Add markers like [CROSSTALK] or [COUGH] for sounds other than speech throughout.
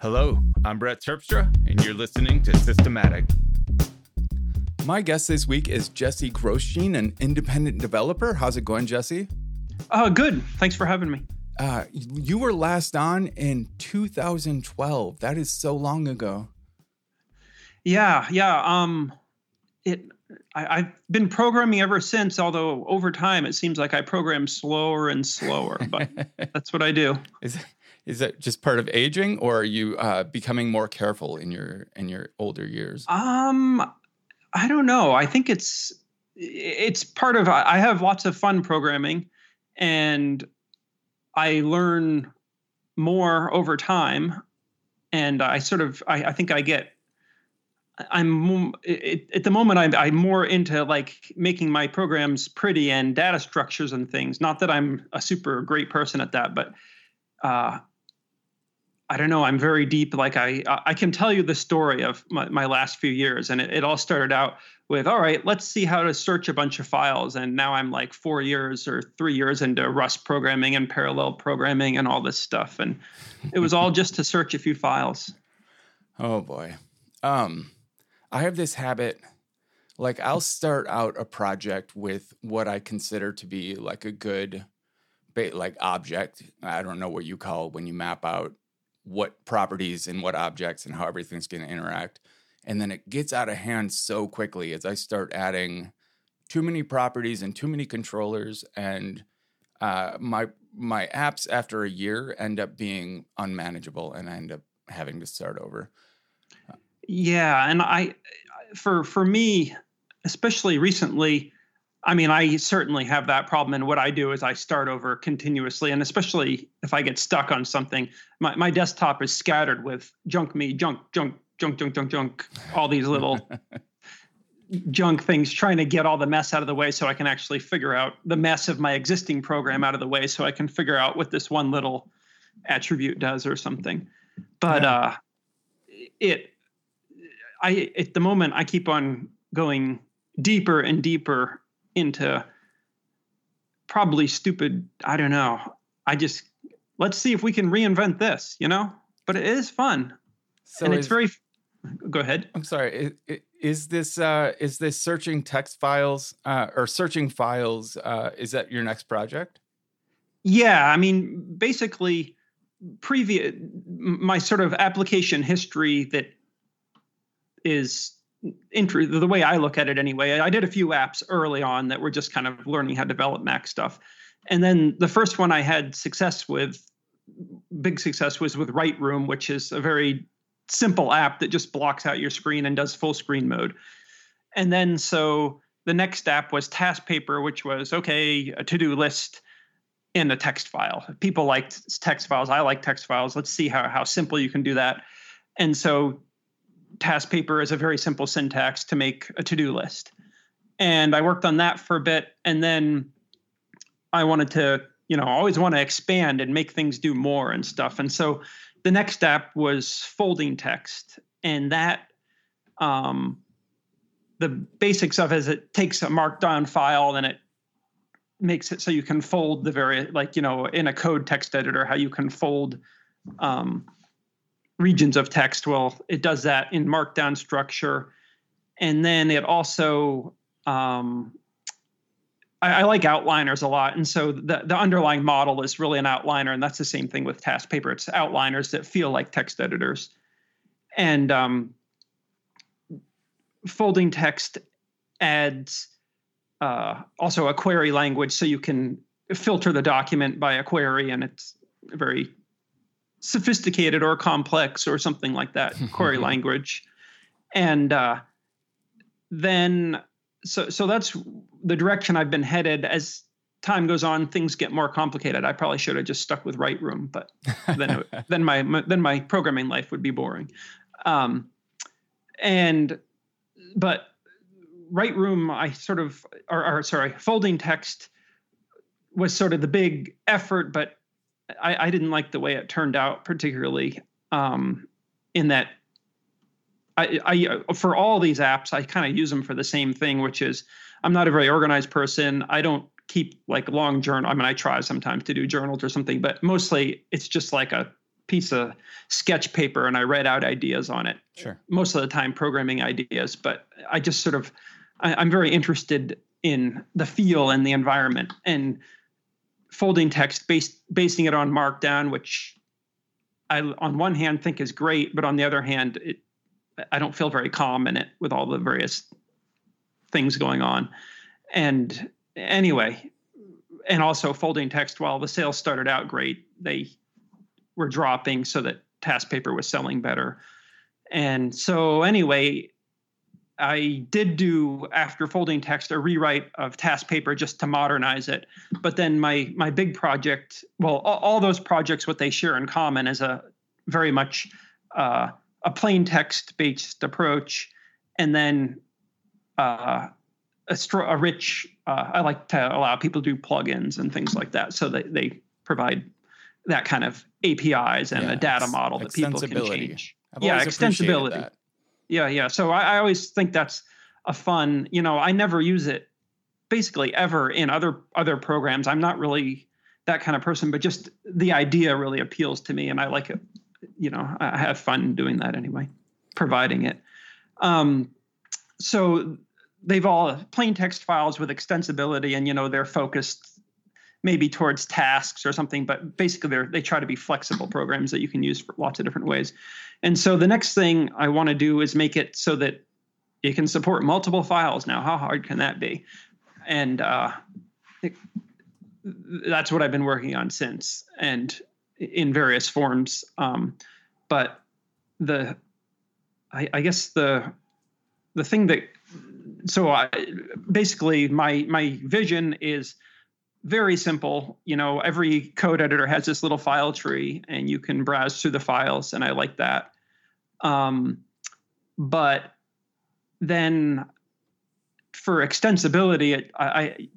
Hello, I'm Brett Terpstra, and you're listening to Systematic. My guest this week is Jesse Grosjean, an independent developer. How's it going, Jesse? Uh, good. Thanks for having me. Uh, you were last on in 2012. That is so long ago. Yeah, yeah. Um, it. I, have been programming ever since. Although over time, it seems like I program slower and slower. But [LAUGHS] that's what I do. Is it, is that just part of aging, or are you uh, becoming more careful in your in your older years? Um, I don't know. I think it's it's part of. I have lots of fun programming, and I learn more over time, and I sort of. I, I think I get I'm at the moment I'm, I'm more into like making my programs pretty and data structures and things. Not that I'm a super great person at that, but uh, I don't know. I'm very deep. Like I, I can tell you the story of my, my last few years, and it, it all started out with, all right, let's see how to search a bunch of files. And now I'm like four years or three years into Rust programming and parallel programming and all this stuff, and it was all just to search a few files. Oh boy, um, I have this habit. Like I'll start out a project with what I consider to be like a good, like object. I don't know what you call when you map out what properties and what objects and how everything's going to interact. And then it gets out of hand so quickly as I start adding too many properties and too many controllers and uh, my my apps after a year end up being unmanageable and I end up having to start over. Yeah, and I for for me especially recently I mean, I certainly have that problem. And what I do is I start over continuously. And especially if I get stuck on something, my, my desktop is scattered with junk me, junk, junk, junk, junk, junk, junk, all these little [LAUGHS] junk things trying to get all the mess out of the way so I can actually figure out the mess of my existing program out of the way so I can figure out what this one little attribute does or something. But yeah. uh, it, I, at the moment, I keep on going deeper and deeper into probably stupid. I don't know. I just let's see if we can reinvent this, you know. But it is fun, so and is, it's very. Go ahead. I'm sorry. Is, is this uh, is this searching text files uh, or searching files? Uh, is that your next project? Yeah, I mean, basically, previous my sort of application history that is the way I look at it anyway, I did a few apps early on that were just kind of learning how to develop Mac stuff. And then the first one I had success with, big success, was with Write Room, which is a very simple app that just blocks out your screen and does full screen mode. And then so the next app was Task Paper, which was okay, a to do list in a text file. People liked text files. I like text files. Let's see how, how simple you can do that. And so Taskpaper is a very simple syntax to make a to-do list. And I worked on that for a bit and then I wanted to, you know, always want to expand and make things do more and stuff. And so the next app was folding text and that um, the basics of it is it takes a markdown file and it makes it so you can fold the very like you know in a code text editor how you can fold um, regions of text. Well, it does that in markdown structure. And then it also, um, I, I, like outliners a lot. And so the, the underlying model is really an outliner. And that's the same thing with Taskpaper. It's outliners that feel like text editors. And um, folding text adds uh, also a query language so you can filter the document by a query. And it's very sophisticated or complex or something like that [LAUGHS] query language. And uh, then so so that's the direction i've been headed. As time goes on things get more complicated. I probably should have just stuck with Write Room but then [LAUGHS] then my, my, then my programming life would be boring. Um, and but Write Room i sort of or, or sorry folding text was sort of the big effort but I, I didn't like the way it turned out particularly. Um, in that, I, I for all these apps, I kind of use them for the same thing, which is I'm not a very organized person. I don't keep like long journal. I mean, I try sometimes to do journals or something, but mostly it's just like a piece of sketch paper and I write out ideas on it. Sure. Most of the time, programming ideas, but I just sort of, I, I'm very interested in the feel and the environment and folding text based basing it on markdown which i on one hand think is great but on the other hand it i don't feel very calm in it with all the various things going on. And anyway and also folding text while the sales started out great they were dropping so that task paper was selling better. And so anyway I did do after folding text a rewrite of task paper just to modernize it. But then my my big project, well, all, all those projects, what they share in common is a very much uh, a plain text based approach, and then uh, a, a rich. Uh, I like to allow people to do plugins and things like that, so that they provide that kind of APIs and Yeah, a data model that people can change. I've Yeah, extensibility. Yeah, yeah. So I, I always think that's a fun. You know, I never use it basically ever in other other programs. I'm not really that kind of person, but just the idea really appeals to me, and I like it. You know, I have fun doing that anyway, providing it. Um, so they've all plain text files with extensibility, and you know they're focused maybe towards tasks or something, but basically they they try to be flexible programs that you can use for lots of different ways. And so the next thing I want to do is make it so that it can support multiple files. Now, how hard can that be? And uh, it, that's what I've been working on since, and in various forms. Um, but the, I, I guess the, the thing that, so I basically my my vision is very simple. You know, every code editor has this little file tree, and you can browse through the files, and I like that. Um, but then for extensibility, it, I, I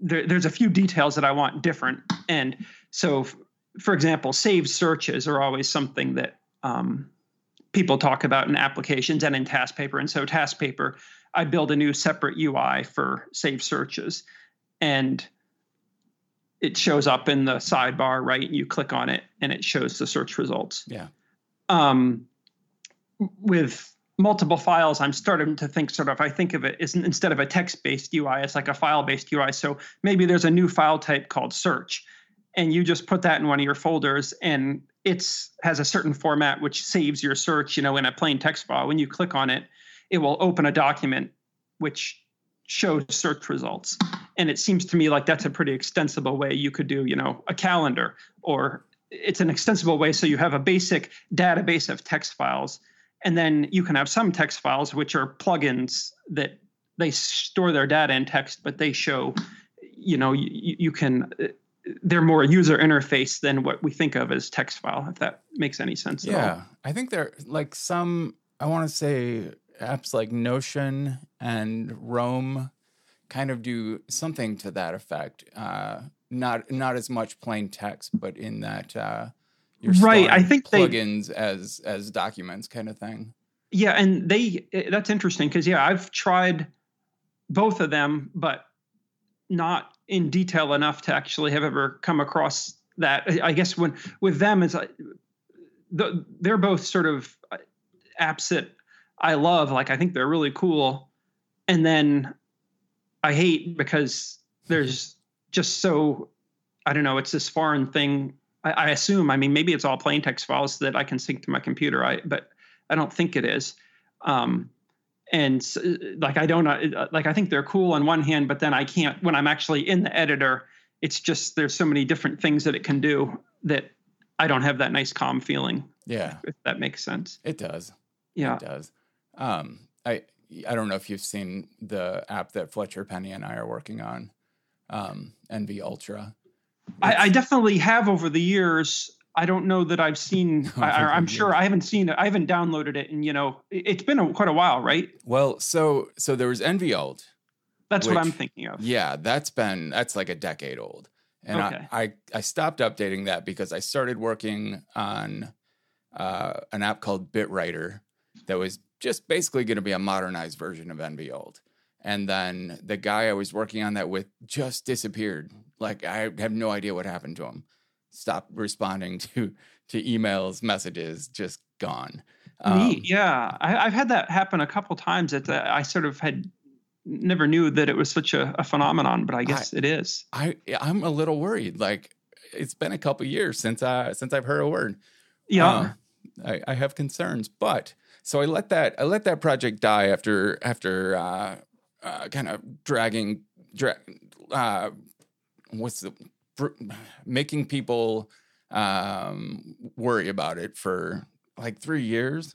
there, there's a few details that I want different, and so, f- for example, saved searches are always something that um, people talk about in applications and in task paper. And so, task paper, I build a new separate UI for saved searches, and it shows up in the sidebar, right? You click on it, and it shows the search results. Yeah. Um, with multiple files, I'm starting to think sort of, I think of it as instead of a text based UI, it's like a file based UI. So maybe there's a new file type called search, and you just put that in one of your folders, and it's has a certain format which saves your search, you know, in a plain text file. When you click on it, it will open a document which shows search results. And it seems to me like that's a pretty extensible way you could do, you know, a calendar or it's an extensible way so you have a basic database of text files and then you can have some text files which are plugins that they store their data in text but they show you know you, you can they're more user interface than what we think of as text file if that makes any sense. Yeah, I think there like some I want to say apps like Notion and Roam kind of do something to that effect. Uh, not not as much plain text, but in that uh, you're Right, I think they- plugins as as documents kind of thing. Yeah, and they eh, that's interesting because yeah, I've tried both of them, but not in detail enough to actually have ever come across that. I- I guess when with them is the, they're both sort of uh, apps that I love. Like I think they're really cool, and then I hate because there's just so I don't know. It's this foreign thing. I, I assume. I mean, maybe it's all plain text files that I can sync to my computer. I but I don't think it is. Um, and like I don't uh, like I think they're cool on one hand, but then I can't when I'm actually in the editor. It's just there's so many different things that it can do that I don't have that nice calm feeling. Yeah, If that makes sense. it does. Yeah. It does. Um, I I don't know if you've seen the app that Fletcher Penney and I are working on, um, nvUltra. I, I definitely have over the years. I don't know that I've seen. [LAUGHS] I, I'm sure. I haven't seen it. I haven't downloaded it, and you know, it- it's been a, quite a while, right? well, so so there was nvALT. That's what I'm thinking of. Yeah, that's been that's like a decade old. And Okay. I, I I stopped updating that because I started working on uh, an app called BitWriter that was just basically going to be a modernized version of nvALT. And then the guy I was working on that with just disappeared. Like I have no idea what happened to him. stopped responding [LAUGHS] to to emails, messages, just gone. Um, Neat. Yeah, I, have had that happen a couple times. That uh, I sort of had never knew that it was such a, a phenomenon, but I guess I, it is. I I'm a little worried. Like it's been a couple years since I since I've heard a word. Yeah, um, I, I have concerns, but so I let that I let that project die after after uh, uh, kind of dragging dra- uh, what's the making people um, worry about it for like three years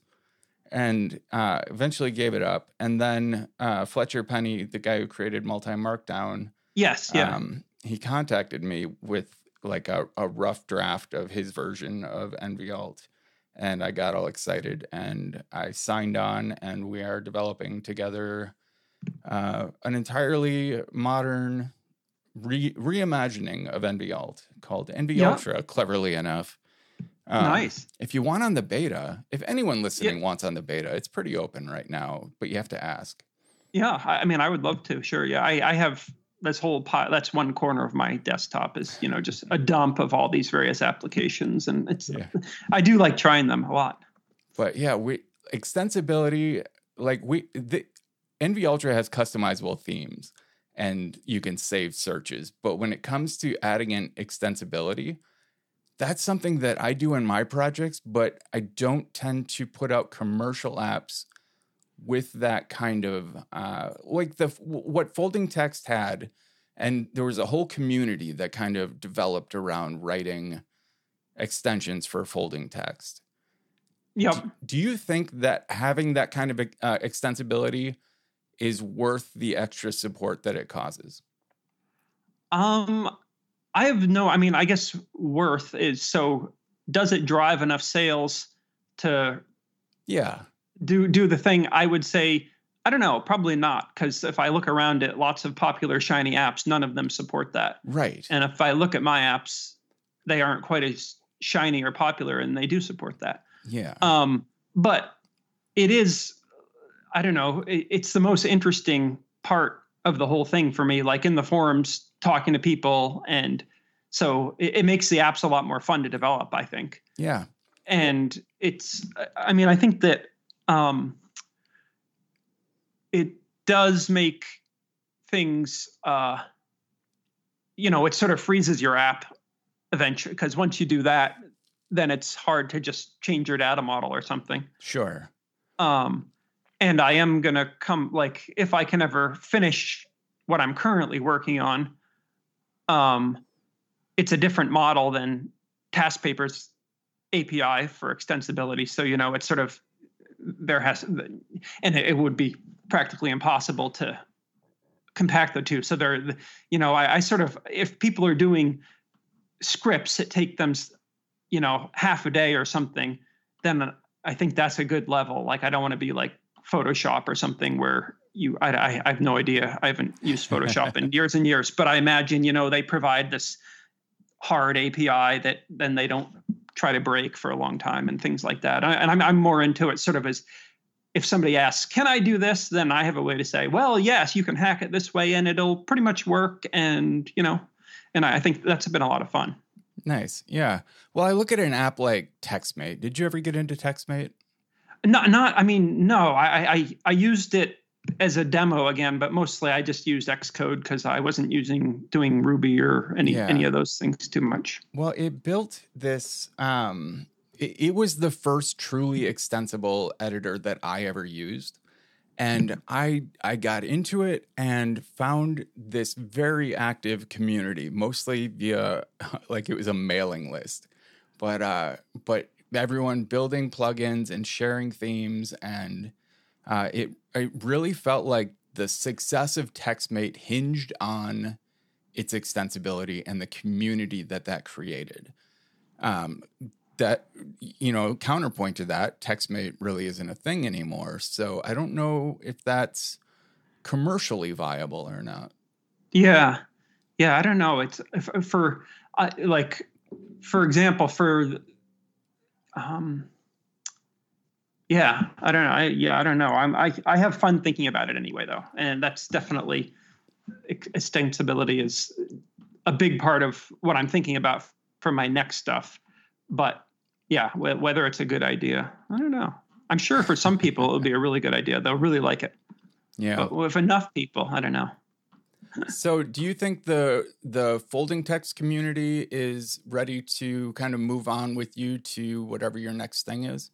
and uh, eventually gave it up. And then uh, Fletcher Penney, the guy who created MultiMarkdown, yes, yeah, um, he contacted me with like a, a rough draft of his version of nvALT. And I got all excited and I signed on, and we are developing together uh, an entirely modern re- reimagining of nvALT called NV yeah. Ultra, cleverly enough. Um, nice. If you want on the beta, if anyone listening yeah. wants on the beta, it's pretty open right now, but you have to ask. Yeah, I, I mean, I would love to. Sure. Yeah, I, I have this whole pile. That's one corner of my desktop is you know just a dump of all these various applications, and it's. Yeah. I do like trying them a lot. But yeah, we extensibility like we the nvUltra has customizable themes and you can save searches. But when it comes to adding in extensibility, that's something that I do in my projects, but I don't tend to put out commercial apps with that kind of uh, like the what folding text had, and there was a whole community that kind of developed around writing extensions for folding text. Yep. Do, do you think that having that kind of uh, extensibility is worth the extra support that it causes? Um, I have no. I mean, I guess worth is so. Does it drive enough sales to? Yeah. Do do the thing? I would say. I don't know. Probably not, because if I look around at lots of popular shiny apps, none of them support that. Right. And if I look at my apps, they aren't quite as shiny or popular, and they do support that. Yeah. Um, but it is I don't know. It, it's the most interesting part of the whole thing for me. Like in the forums, talking to people, and so it, it makes the apps a lot more fun to develop. I think. Yeah. And it's. I mean, I think that um, it does make things. Uh, you know, it sort of freezes your app eventually because once you do that, then it's hard to just change your data model or something. Sure. Um, and I am going to come like if I can ever finish what I'm currently working on um it's a different model than TaskPaper's API for extensibility so you know it's sort of there has and it would be practically impossible to compact the two. So there you know I, I sort of if people are doing scripts that take them you know half a day or something then I think that's a good level. Like I don't want to be like Photoshop or something where you I, I, I have no idea. I haven't used Photoshop in [LAUGHS] years and years, but I imagine you know they provide this hard API that then they don't try to break for a long time and things like that. And I'm I'm more into it sort of as if somebody asks, "Can I do this?" then I have a way to say, "Well, yes, you can hack it this way and it'll pretty much work." And you know, and I think that's been a lot of fun. Nice. Yeah. Well, I look at an app like TextMate. Did you ever get into TextMate? Not, not. I mean, no. I, I, I used it as a demo again, but mostly I just used Xcode because I wasn't using doing Ruby or any yeah. any of those things too much. Well, it built this. Um, it, it was the first truly extensible editor that I ever used, and I I got into it and found this very active community, mostly via [LAUGHS] like it was a mailing list, but uh, but everyone building plugins and sharing themes, and uh, it it really felt like the success of TextMate hinged on its extensibility and the community that that created. Um, that you know, counterpoint to that, TextMate really isn't a thing anymore. So I don't know if that's commercially viable or not. Yeah, yeah, I don't know. It's for uh, like, for example, for um, yeah, I don't know. I, yeah, I don't know. I'm, I, I have fun thinking about it anyway, though. And that's definitely extensibility is a big part of what I'm thinking about for my next stuff. But yeah, wh- whether it's a good idea, I don't know. I'm sure for some people it'll be a really good idea. They'll really like it. Yeah. But with enough people, I don't know. so do you think the the folding text community is ready to kind of move on with you to whatever your next thing is?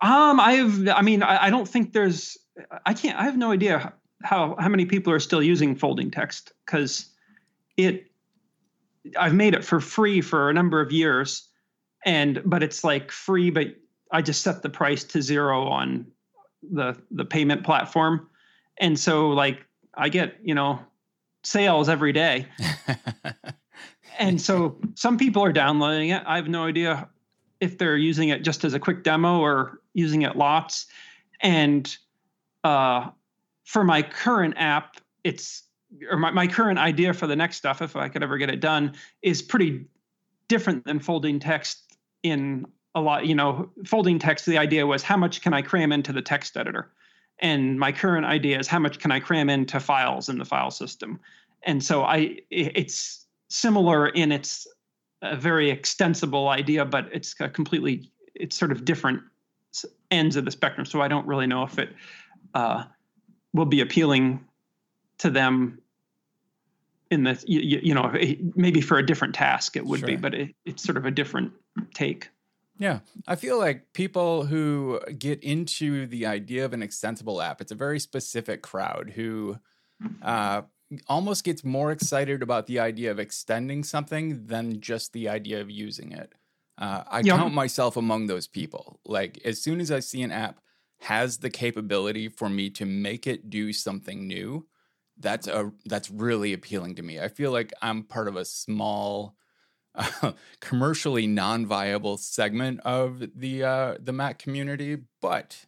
Um, I've, I mean, I, I don't think there's, I can't, I have no idea how how many people are still using folding text because it, I've made it for free for a number of years, and but it's like free, but I just set the price to zero on the the payment platform, and so like I get you know sales every day. [LAUGHS] and so some people are downloading it. I have no idea if they're using it just as a quick demo or using it lots. And uh, for my current app, it's or my, my current idea for the next stuff, if I could ever get it done, is pretty different than folding text in a lot. You know, folding text, the idea was how much can I cram into the text editor? And my current idea is how much can I cram into files in the file system? And so I, it's similar in its a very extensible idea, but it's a completely, it's sort of different ends of the spectrum. So I don't really know if it uh, will be appealing to them in the, you, you, know, maybe for a different task it would sure. be, but it, it's sort of a different take. Yeah, I feel like people who get into the idea of an extensible app, it's a very specific crowd who uh, almost gets more excited about the idea of extending something than just the idea of using it. Uh, I yep. count myself among those people. Like as soon as I see an app has the capability for me to make it do something new, that's a that's really appealing to me. I feel like I'm part of a small, uh, [LAUGHS] commercially non-viable segment of the uh, the Mac community, but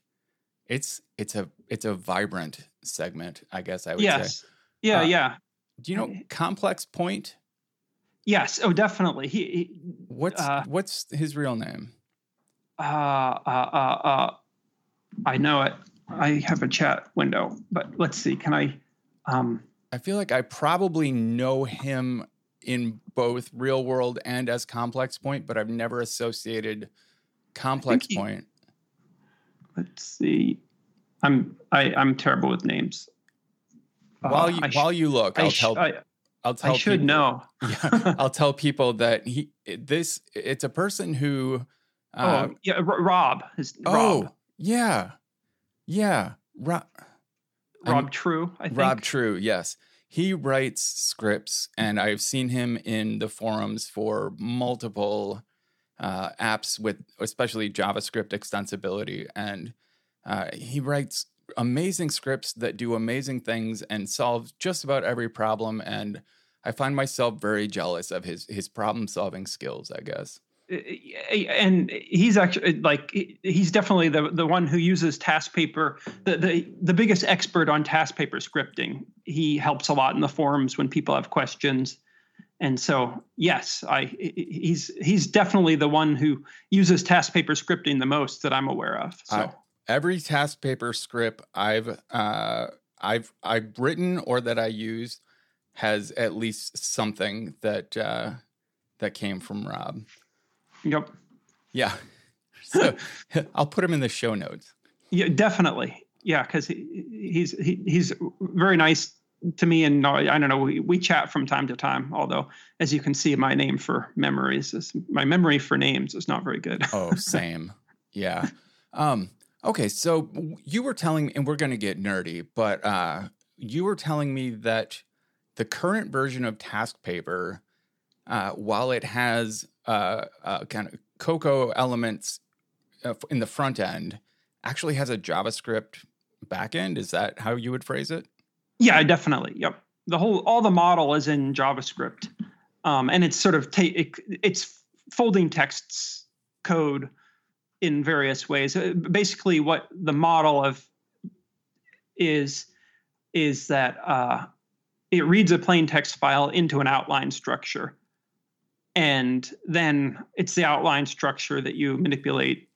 it's it's a it's a vibrant segment. I guess I would yes. say. Yeah, uh, yeah. Do you know ComplexPoint? Yes. Oh, definitely. He. he what's uh, What's his real name? Uh, uh, uh, uh, I know it. I have a chat window, but let's see. Can I? Um, I feel like I probably know him in both real world and as ComplexPoint, but I've never associated Complex he, Point. Let's see. I'm I, I'm terrible with names. While uh, you sh- while you look, I'll sh- tell. I, will tell. I should people, know. [LAUGHS] yeah, [LAUGHS] I'll tell people that he this it's a person who. Uh, oh yeah, Rob. is. oh Rob. yeah, yeah. Rob. Rob I'm, True. I think. Rob Trew. Yes, he writes scripts, and I've seen him in the forums for multiple uh, apps with especially JavaScript extensibility, and uh, he writes amazing scripts that do amazing things and solve just about every problem. And I find myself very jealous of his his problem solving skills. I guess. And he's actually like he's definitely the the one who uses TaskPaper, the the the biggest expert on TaskPaper scripting. He helps a lot in the forums when people have questions. And so, yes, I he's he's definitely the one who uses TaskPaper scripting the most that I'm aware of. So. I, task paper script I've uh, I've I've written or that I use has at least something that uh, that came from Rob. Yep. Yeah. [LAUGHS] So [LAUGHS] I'll put him in the show notes. Yeah, definitely. Yeah, because he, he's he, he's very nice to me, and I don't know. We, we chat from time to time. Although, as you can see, my name for memories is my memory for names is not very good. oh, same. [LAUGHS] Yeah. Um, Okay, so you were telling me, and we're going to get nerdy, but uh, you were telling me that the current version of TaskPaper, uh, while it has uh, uh kind of Cocoa elements uh, in the front end, actually has a JavaScript backend. Is that how you would phrase it? Yeah, definitely. Yep. The whole all the model is in JavaScript, um, and it's sort of ta- it, it's folding texts code in various ways. Uh, basically, what the model of is is that uh, it reads a plain text file into an outline structure, and then it's the outline structure that you manipulate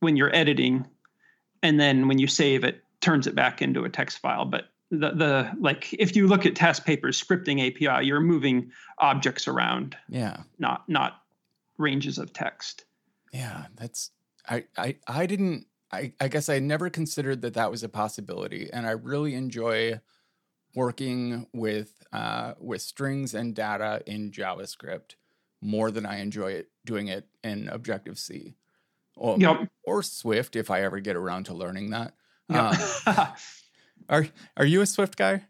when you're editing, and then when you save it, turns it back into a text file. But the the like if you look at TaskPaper's scripting API, you're moving objects around. Yeah. Not not ranges of text. Yeah, that's I I I didn't I I guess I never considered that that was a possibility and I really enjoy working with uh with strings and data in JavaScript more than I enjoy it doing it in Objective C. Or, Yep. or Swift if I ever get around to learning that. Yeah. Um, [LAUGHS] are are you a Swift guy?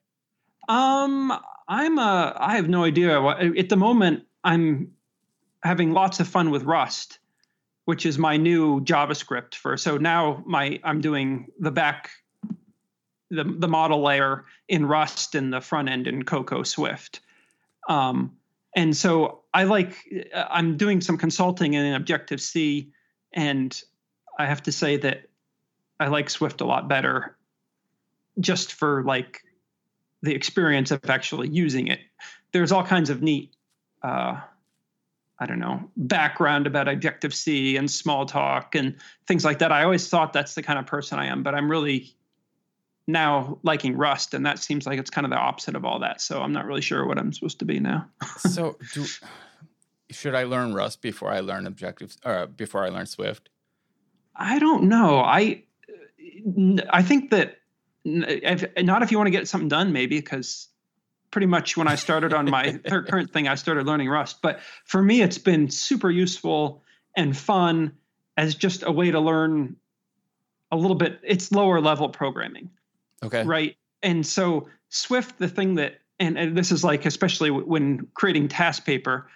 Um, I'm a. I have no idea. What, at the moment, I'm having lots of fun with Rust, which is my new JavaScript for. So now my I'm doing the back, the the model layer in Rust and the front end in Cocoa Swift. Um, and so I like. I'm doing some consulting in Objective C, and I have to say that I like Swift a lot better, just for like the experience of actually using it. There's all kinds of neat, uh, I don't know, background about Objective C and Smalltalk and things like that. I always thought that's the kind of person I am, but I'm really now liking Rust, and that seems like it's kind of the opposite of all that. So I'm not really sure what I'm supposed to be now. [LAUGHS] so do, should I learn Rust before I learn Objective or before I learn Swift? I don't know. I I think that if, not if you want to get something done, maybe because pretty much when I started on my [LAUGHS] current thing, I started learning Rust. But for me, it's been super useful and fun as just a way to learn a little bit. It's lower level programming, Okay. right? And so Swift, the thing that, and, and this is like especially when creating task paper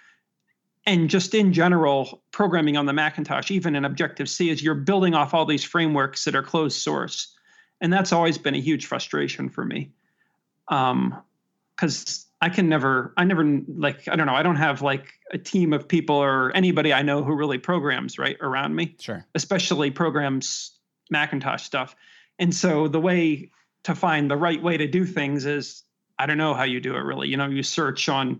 and just in general programming on the Macintosh, even in Objective C, is you're building off all these frameworks that are closed source, and that's always been a huge frustration for me. Um, because I can never, I never like, I don't know, I don't have like a team of people or anybody I know who really programs right around me, Sure. especially programs Macintosh stuff. And so the way to find the right way to do things is, I don't know how you do it really. You know, you search on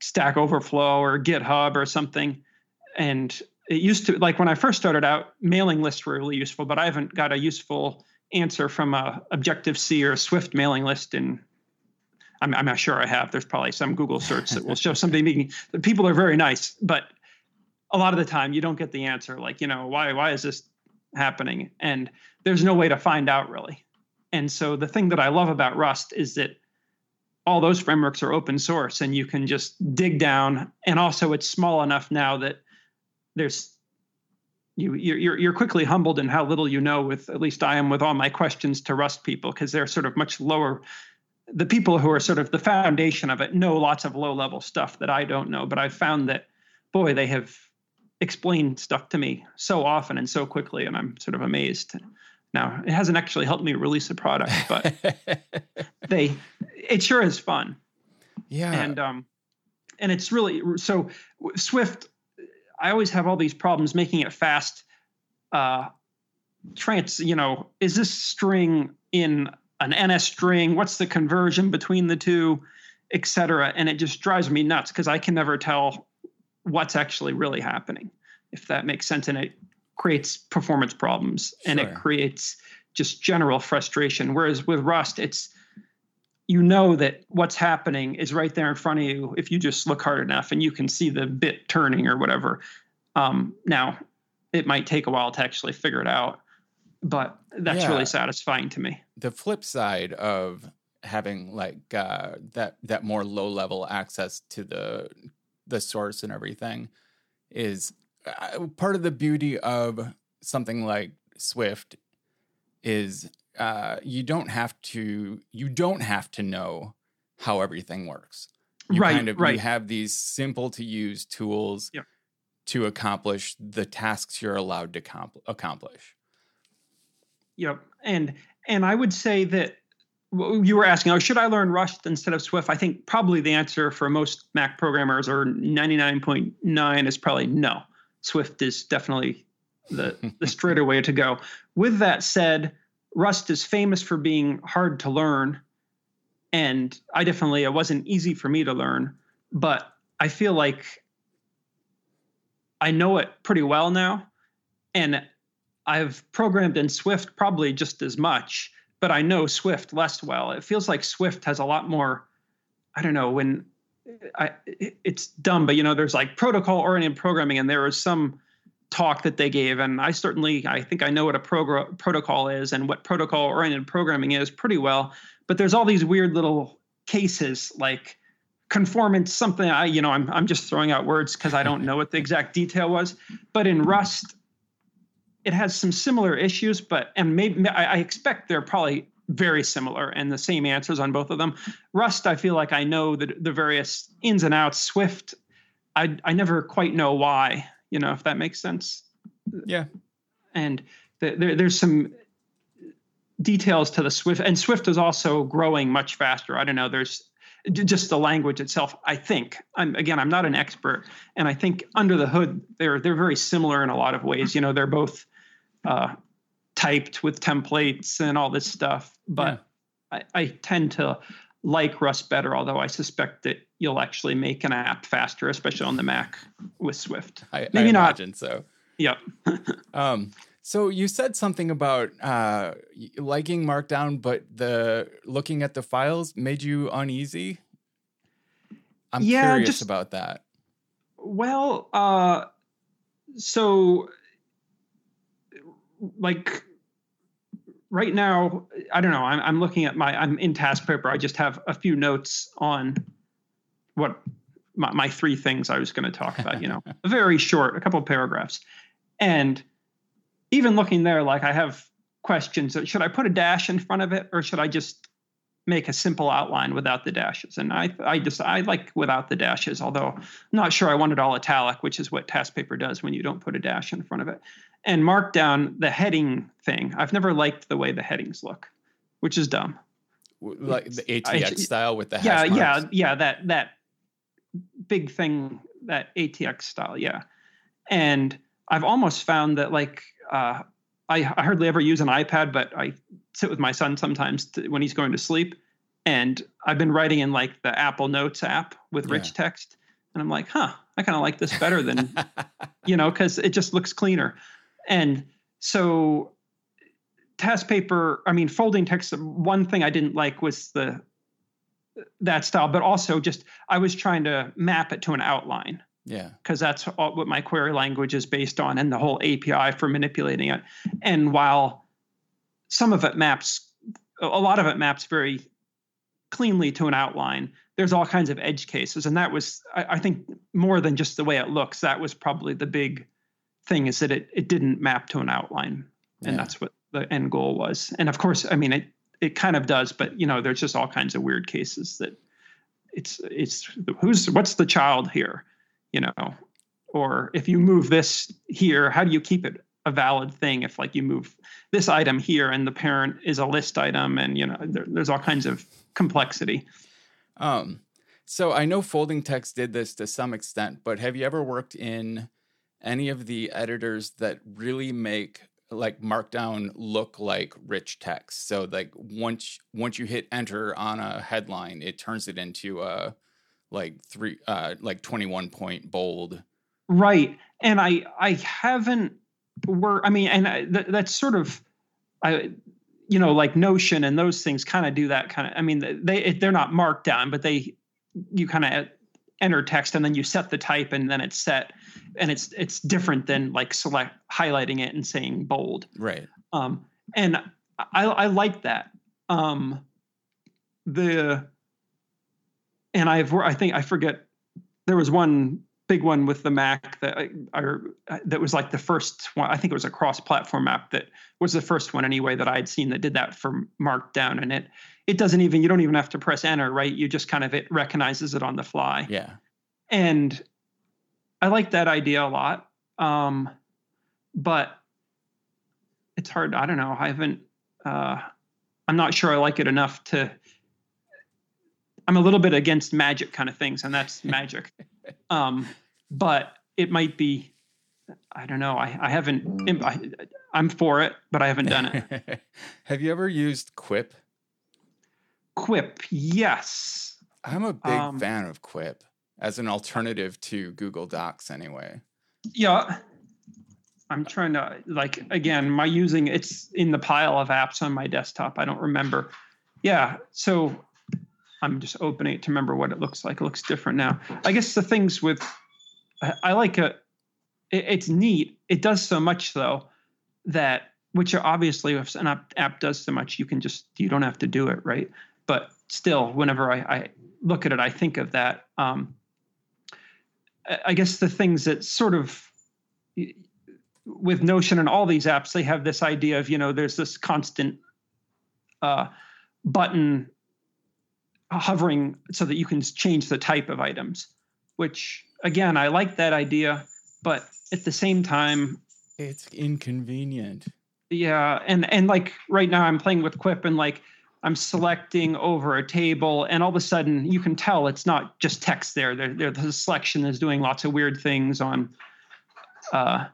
Stack Overflow or GitHub or something. And it used to, like when I first started out, mailing lists were really useful, but I haven't got a useful answer from a Objective C or Swift mailing list in I'm, I'm not sure I have. There's probably some Google search that will show something. The people are very nice, but a lot of the time you don't get the answer. Like, you know, why why is this happening? And there's no way to find out really. And so the thing that I love about Rust is that all those frameworks are open source, and you can just dig down. And also, it's small enough now that there's you you're you're quickly humbled in how little you know. With at least I am with all my questions to Rust people because they're sort of much lower the people who are sort of the foundation of it know lots of low level stuff that I don't know, but I've found that, boy, they have explained stuff to me so often and so quickly, and I'm sort of amazed. Now, it hasn't actually helped me release a product, but [LAUGHS] they, it sure is fun. yeah. And, um, and it's really, so Swift, I always have all these problems making it fast. Uh, trans, you know, is this string in an NSString? What's the conversion between the two, et cetera? And it just drives me nuts because I can never tell what's actually really happening, if that makes sense. And it creates performance problems and it creates just general frustration. Whereas with Rust, it's you know that what's happening is right there in front of you if you just look hard enough and you can see the bit turning or whatever. Um, now, it might take a while to actually figure it out, but that's Yeah. really satisfying to me. the flip side of having like uh, that that more low level access to the the source and everything is uh, part of the beauty of something like Swift is uh, you don't have to you don't have to know how everything works. You Right, kind of right. you have these simple to use tools Yep. to accomplish the tasks you're allowed to compl- accomplish. Yep. And and I would say that you were asking, oh, should I learn Rust instead of Swift? I think probably the answer for most Mac programmers or 99.9 is probably no. Swift is definitely the [LAUGHS] the straighter way to go. With that said, Rust is famous for being hard to learn, and I definitely it wasn't easy for me to learn, but I feel like I know it pretty well now, and I've programmed in Swift probably just as much, but I know Swift less well. It feels like Swift has a lot more. I don't know when I it's dumb, but you know, there's like protocol oriented programming, and there was some talk that they gave, and I certainly I think I know what a progr- protocol is and what protocol oriented programming is pretty well. But there's all these weird little cases like conformance something i you know i'm, I'm just throwing out words because i don't [LAUGHS] know what the exact detail was but in rust it has some similar issues but and maybe i, I expect they're probably very similar and the same answers on both of them. Rust i feel like i know the, the various ins and outs. Swift I, I never quite know why you know if that makes sense. Yeah. And the, there, there's some details to the swift and swift is also growing much faster. I don't know there's just the language itself i think. I'm again i'm not an expert and i think under the hood they're they're very similar in a lot of ways. You know they're both uh, typed with templates and all this stuff but yeah. I, I tend to like rust better although i suspect that you'll actually make an app faster especially on the mac with swift I, maybe I not so yep [LAUGHS] um so you said something about uh, liking Markdown, but the looking at the files made you uneasy. I'm yeah, curious just, about that. Well, uh, so like right now, I don't know. I'm, I'm looking at my. I'm in task paper. I just have a few notes on what my, my three things I was going to talk about. You know, [LAUGHS] very short, a couple paragraphs, and even looking there, like I have questions. Should I put a dash in front of it, or should I just make a simple outline without the dashes? And I, I just I like without the dashes. Although I'm not sure I want it all italic, which is what task paper does when you don't put a dash in front of it. And Markdown, the heading thing, I've never liked the way the headings look, which is dumb. Like the ATX I, style with the yeah yeah yeah that that big thing that ATX style yeah, and I've almost found that like uh, I, I, hardly ever use an iPad, but I sit with my son sometimes to, when he's going to sleep. And I've been writing in like the Apple Notes app with rich yeah. text. And I'm like, huh, I kind of like this better than, [LAUGHS] you know, because it just looks cleaner. And so task paper, I mean, folding text, one thing I didn't like was the that style, but also just I was trying to map it to an outline. Yeah. Because that's all, what my query language is based on and the whole API for manipulating it. And while some of it maps, a lot of it maps very cleanly to an outline, there's all kinds of edge cases. And that was, I, I think, more than just the way it looks, that was probably the big thing is that it, it didn't map to an outline. And yeah. that's what the end goal was. And of course, I mean, it, it kind of does, but you know, there's just all kinds of weird cases that it's, it's who's, what's the child here? you know or if you move this here how do you keep it a valid thing if like you move this item here and the parent is a list item and you know there, there's all kinds of complexity um so i know folding text did this to some extent but have you ever worked in any of the editors that really make like markdown look like rich text. So like once once you hit enter on a headline it turns it into a like three uh like 21 point bold. Right. And i i haven't were i mean and I, th- that's sort of i you know like notion and those things kind of do that kind of i mean they they're not markdown but they you kind of enter text and then you set the type and then it's set and it's it's different than like select highlighting it and saying bold. Right. Um and i i like that. Um the and I've I think I forget there was one big one with the Mac that I, I, that was like the first one. I think it was a cross-platform app that was the first one anyway that I had seen that did that for Markdown, and it it doesn't even you don't even have to press enter, right? You just kind of it recognizes it on the fly. Yeah, and I like that idea a lot, um, but it's hard. I don't know. I haven't. Uh, I'm not sure I like it enough to I'm a little bit against magic kind of things, and that's magic. [LAUGHS] um, but it might be, I don't know. I, I haven't, I, I'm for it, but I haven't done it. [LAUGHS] Have you ever used Quip? Quip, yes. I'm a big um, fan of Quip as an alternative to Google Docs, anyway. Yeah. I'm trying to like again, my using it's in the pile of apps on my desktop. I don't remember. Yeah, so I'm just opening it to remember what it looks like. It looks different now. I guess the things with I like it. It's neat. It does so much though that which are obviously if an app, app does so much, you can just you don't have to do it right. But still, whenever I, I look at it, I think of that. Um, I guess the things that sort of with Notion and all these apps, they have this idea of you know there's this constant uh, button hovering so that you can change the type of items. Which again, I like that idea, but at the same time, it's inconvenient. Yeah, and and like right now, I'm playing with Quip and like I'm selecting over a table, and all of a sudden you can tell it's not just text there. There, there the selection is doing lots of weird things on. Uh,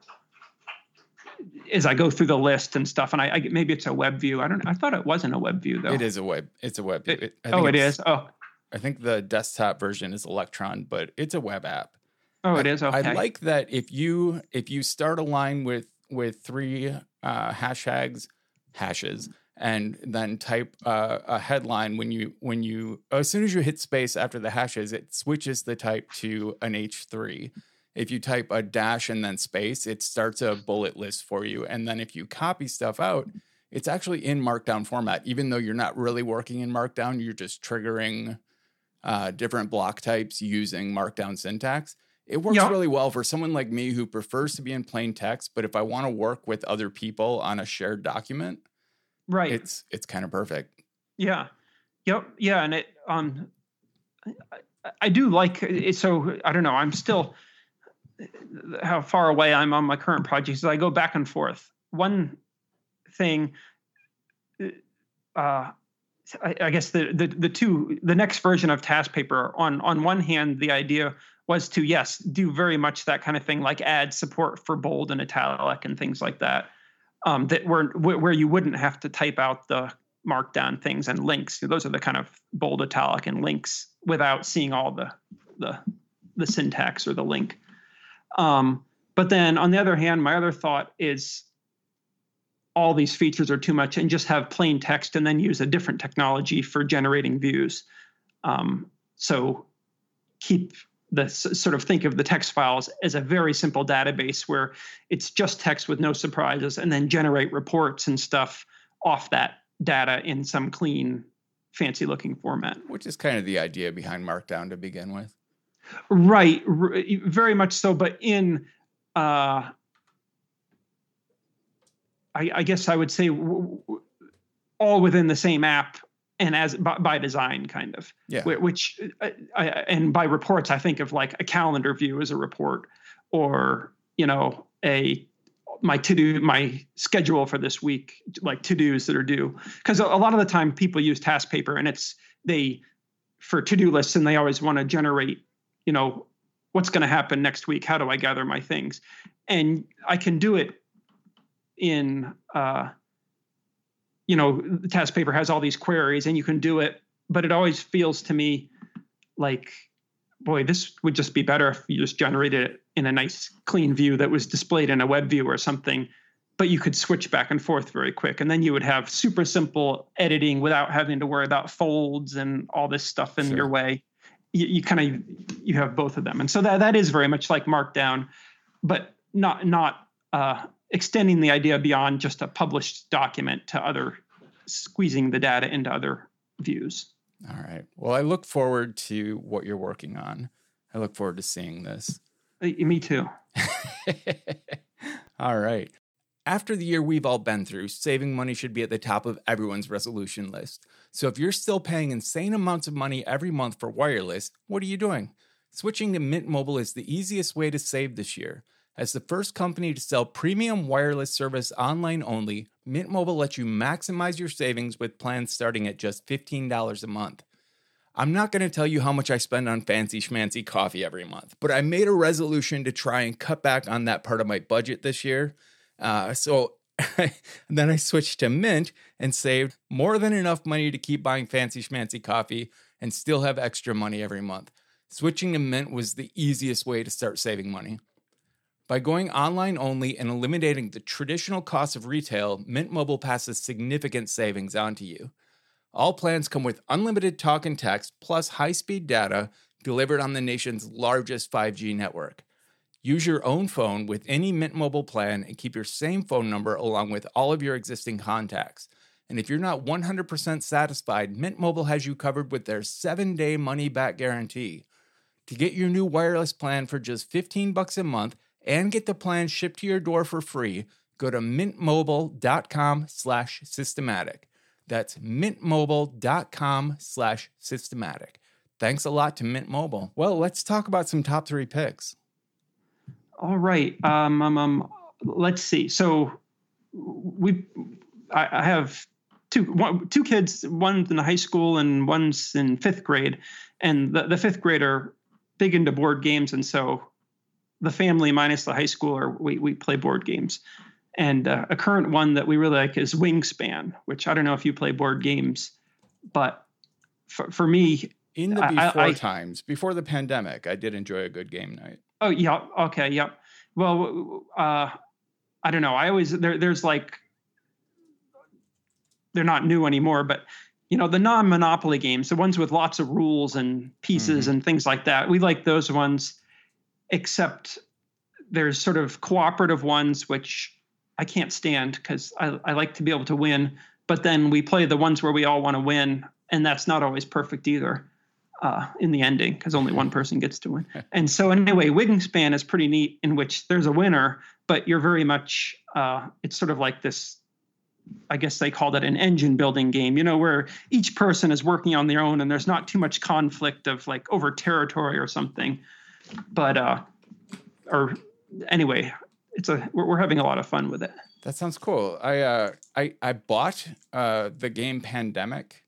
as I go through the list and stuff, and I, I maybe it's a web view. I don't. I thought it wasn't a web view though. It is a web. It's a web view. It, oh, it is. Oh, I think the desktop version is Electron, but it's a web app. Oh, it is. Okay. I like that if you if you start a line with with three uh, hashtags hashes and then type uh, a headline when you when you as soon as you hit space after the hashes it switches the type to an h3 if you type a dash and then space it starts a bullet list for you and then if you copy stuff out it's actually in markdown format even though you're not really working in markdown you're just triggering uh, different block types using markdown syntax it works yep. really well for someone like me who prefers to be in plain text but if i want to work with other people on a shared document right. it's it's kind of perfect. Yeah. Yep yeah and it um I, I do like it so i don't know i'm still how far away i'm on my current project so i go back and forth. One thing uh I, I guess the, the the two the next version of TaskPaper on on one hand the idea was to yes do very much that kind of thing like add support for bold and italic and things like that um, that were where you wouldn't have to type out the markdown things and links. Those are the kind of bold italic and links without seeing all the the the syntax or the link. Um, but then on the other hand my other thought is all these features are too much and just have plain text and then use a different technology for generating views. Um, so keep the sort of think of the text files as a very simple database where it's just text with no surprises and then generate reports and stuff off that data in some clean fancy looking format. Which is kind of the idea behind markdown to begin with. Right r- very much so but in uh, I, I, guess i would say w- w- all within the same app and as by, by, design kind of. Yeah. Which uh, I, and by reports i think of like a calendar view as a report or you know a my to do my schedule for this week like to dos that are due. Because a, a lot of the time people use TaskPaper and it's they for to do lists and they always want to generate you know what's going to happen next week? How do i gather my things? And i can do it in uh, you know, the TaskPaper has all these queries and you can do it, but it always feels to me like, boy, this would just be better if you just generated it in a nice clean view that was displayed in a web view or something. But you could switch back and forth very quick. And then you would have super simple editing without having to worry about folds and all this stuff in sure. your way. You, you kind of you have both of them. And so that that is very much like Markdown, but not not uh, extending the idea beyond just a published document to other squeezing the data into other views. All right. Well, I look forward to what you're working on. I look forward to seeing this. Uh, me too. [LAUGHS] all right. After the year we've all been through, saving money should be at the top of everyone's resolution list. So if you're still paying insane amounts of money every month for wireless, what are you doing? Switching to Mint Mobile is the easiest way to save this year. As the first company to sell premium wireless service online only, Mint Mobile lets you maximize your savings with plans starting at just $15 a month. I'm not going to tell you how much I spend on fancy schmancy coffee every month, but I made a resolution to try and cut back on that part of my budget this year. Uh, so [LAUGHS] then I switched to Mint and saved more than enough money to keep buying fancy schmancy coffee and still have extra money every month. Switching to Mint was the easiest way to start saving money. By going online only and eliminating the traditional cost of retail, Mint Mobile passes significant savings onto you. All plans come with unlimited talk and text plus high speed data delivered on the nation's largest 5G network. Use your own phone with any Mint Mobile plan and keep your same phone number along with all of your existing contacts. And if you're not 100% satisfied, Mint Mobile has you covered with their 7-day money-back guarantee. To get your new wireless plan for just 15 bucks a month and get the plan shipped to your door for free, go to mintmobile.com/systematic. That's mintmobile.com/systematic. Thanks a lot to Mint Mobile. Well, let's talk about some top 3 picks. All right. Um, um, um let's see. So we I, I have two one, two kids. One's in high school and one's in fifth grade, and the, the fifth grader big into board games, and so the family minus the high schooler, we we play board games. And uh, a current one that we really like is Wingspan, which I don't know if you play board games, but for, for me, in the before I, I, times, before the pandemic, I did enjoy a good game night. Oh yeah, okay, yeah. Well, uh, I don't know. I always there. There's like they're not new anymore, but you know the non-monopoly games, the ones with lots of rules and pieces mm-hmm. and things like that. We like those ones, except there's sort of cooperative ones which I can't stand because I, I like to be able to win. But then we play the ones where we all want to win, and that's not always perfect either uh, in the ending because only one person gets to win. [LAUGHS] and so anyway, Wingspan is pretty neat in which there's a winner, but you're very much uh, it's sort of like this I guess they called it an engine building game, you know, where each person is working on their own and there's not too much conflict of like over territory or something. But, uh, or anyway, it's a, we're, we're having a lot of fun with it. That sounds cool. I, uh, I, I bought, uh, the game Pandemic.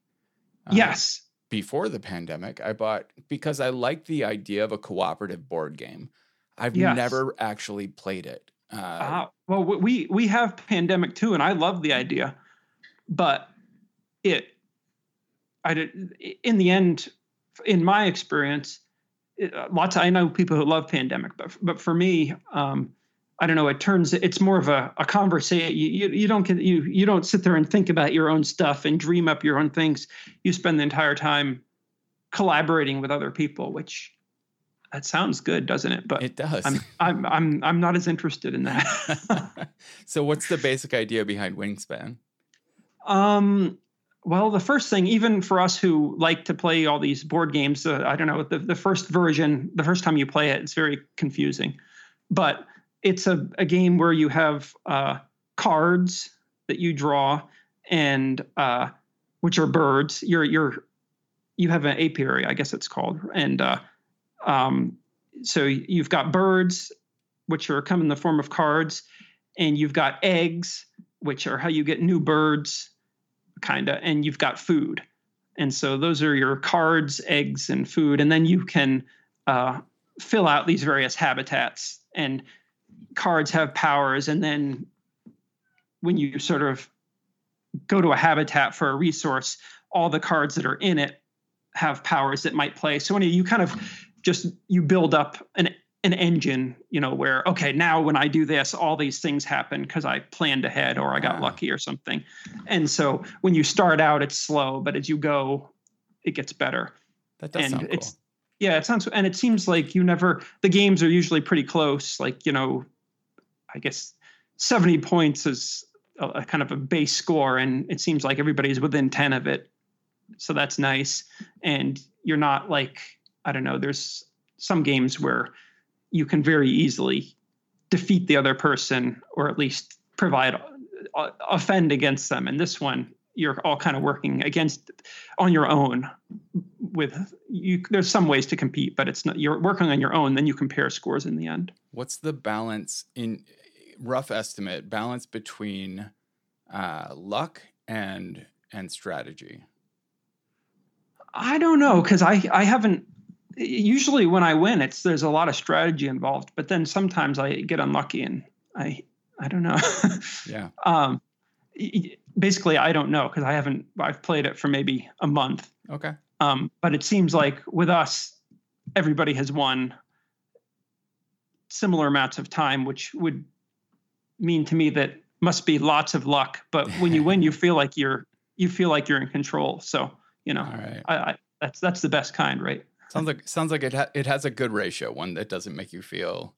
Uh, yes. Before the pandemic, I bought because I like the idea of a cooperative board game. I've yes. never actually played it. Uh, uh, well, we we have pandemic too, and I love the idea, but it, I did in the end, in my experience, lots. Of, I know people who love pandemic, but but for me, um, I don't know. It turns it's more of a, a conversation. You, you, you don't get you you don't sit there and think about your own stuff and dream up your own things. You spend the entire time collaborating with other people, which that sounds good, doesn't it? But it does. I'm I'm I'm I'm not as interested in that. [LAUGHS] so what's the basic idea behind Wingspan? Um well, the first thing, even for us who like to play all these board games, uh, I don't know, the, the first version, the first time you play it, it's very confusing. But it's a, a game where you have uh, cards that you draw and uh, which are birds. You're you're you have an apiary, I guess it's called, and uh, um, so you've got birds, which are come in the form of cards, and you've got eggs, which are how you get new birds, kind of, and you've got food. And so those are your cards, eggs, and food. And then you can uh, fill out these various habitats. And cards have powers. And then when you sort of go to a habitat for a resource, all the cards that are in it have powers that might play. So when you kind of just you build up an an engine, you know, where okay, now when I do this, all these things happen because I planned ahead or I got wow. lucky or something. And so when you start out, it's slow, but as you go, it gets better. That does and sound it's cool. yeah, it sounds and it seems like you never the games are usually pretty close. Like, you know, I guess 70 points is a, a kind of a base score, and it seems like everybody's within 10 of it. So that's nice. And you're not like I don't know, there's some games where you can very easily defeat the other person or at least provide uh, offend against them. And this one, you're all kind of working against on your own with you there's some ways to compete but it's not you're working on your own then you compare scores in the end what's the balance in rough estimate balance between uh, luck and and strategy i don't know because i i haven't usually when I win, it's there's a lot of strategy involved, but then sometimes I get unlucky and I I don't know. [LAUGHS] yeah. Um, basically, I don't know because I haven't. I've played it for maybe a month. Okay. Um, but it seems like with us, everybody has won similar amounts of time, which would mean to me that must be lots of luck. But when you [LAUGHS] win, you feel like you're you feel like you're in control. So you know, right. I, I, that's that's the best kind, right? Sounds like sounds like it ha- it has a good ratio, one that doesn't make you feel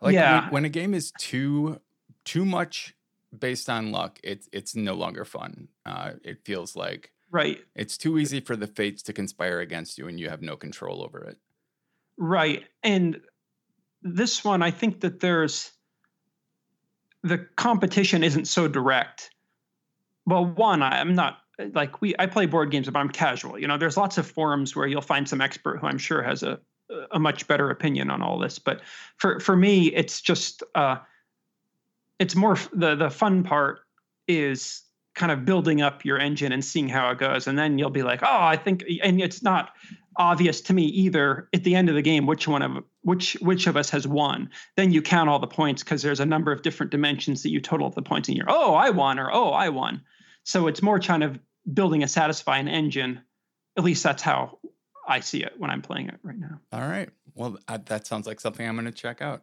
like Yeah. when, when a game is too too much based on luck, it's it's no longer fun. Uh, it feels like Right, it's too easy for the fates to conspire against you, and you have no control over it. right. And this one, I think that there's the competition isn't so direct. Well, one, I'm not like we. I play board games, but I'm casual. You know, there's lots of forums where you'll find some expert who I'm sure has a a much better opinion on all this. But for for me, it's just uh, it's more the the fun part is kind of building up your engine and seeing how it goes, and then you'll be like, oh, I think, and it's not obvious to me either at the end of the game which one of which which of us has won then you count all the points because there's a number of different dimensions that you total up the points and you're oh i won or oh i won so it's more kind of building a satisfying engine at least that's how i see it when i'm playing it right now All right. Well, uh, that sounds like something I'm going to check out.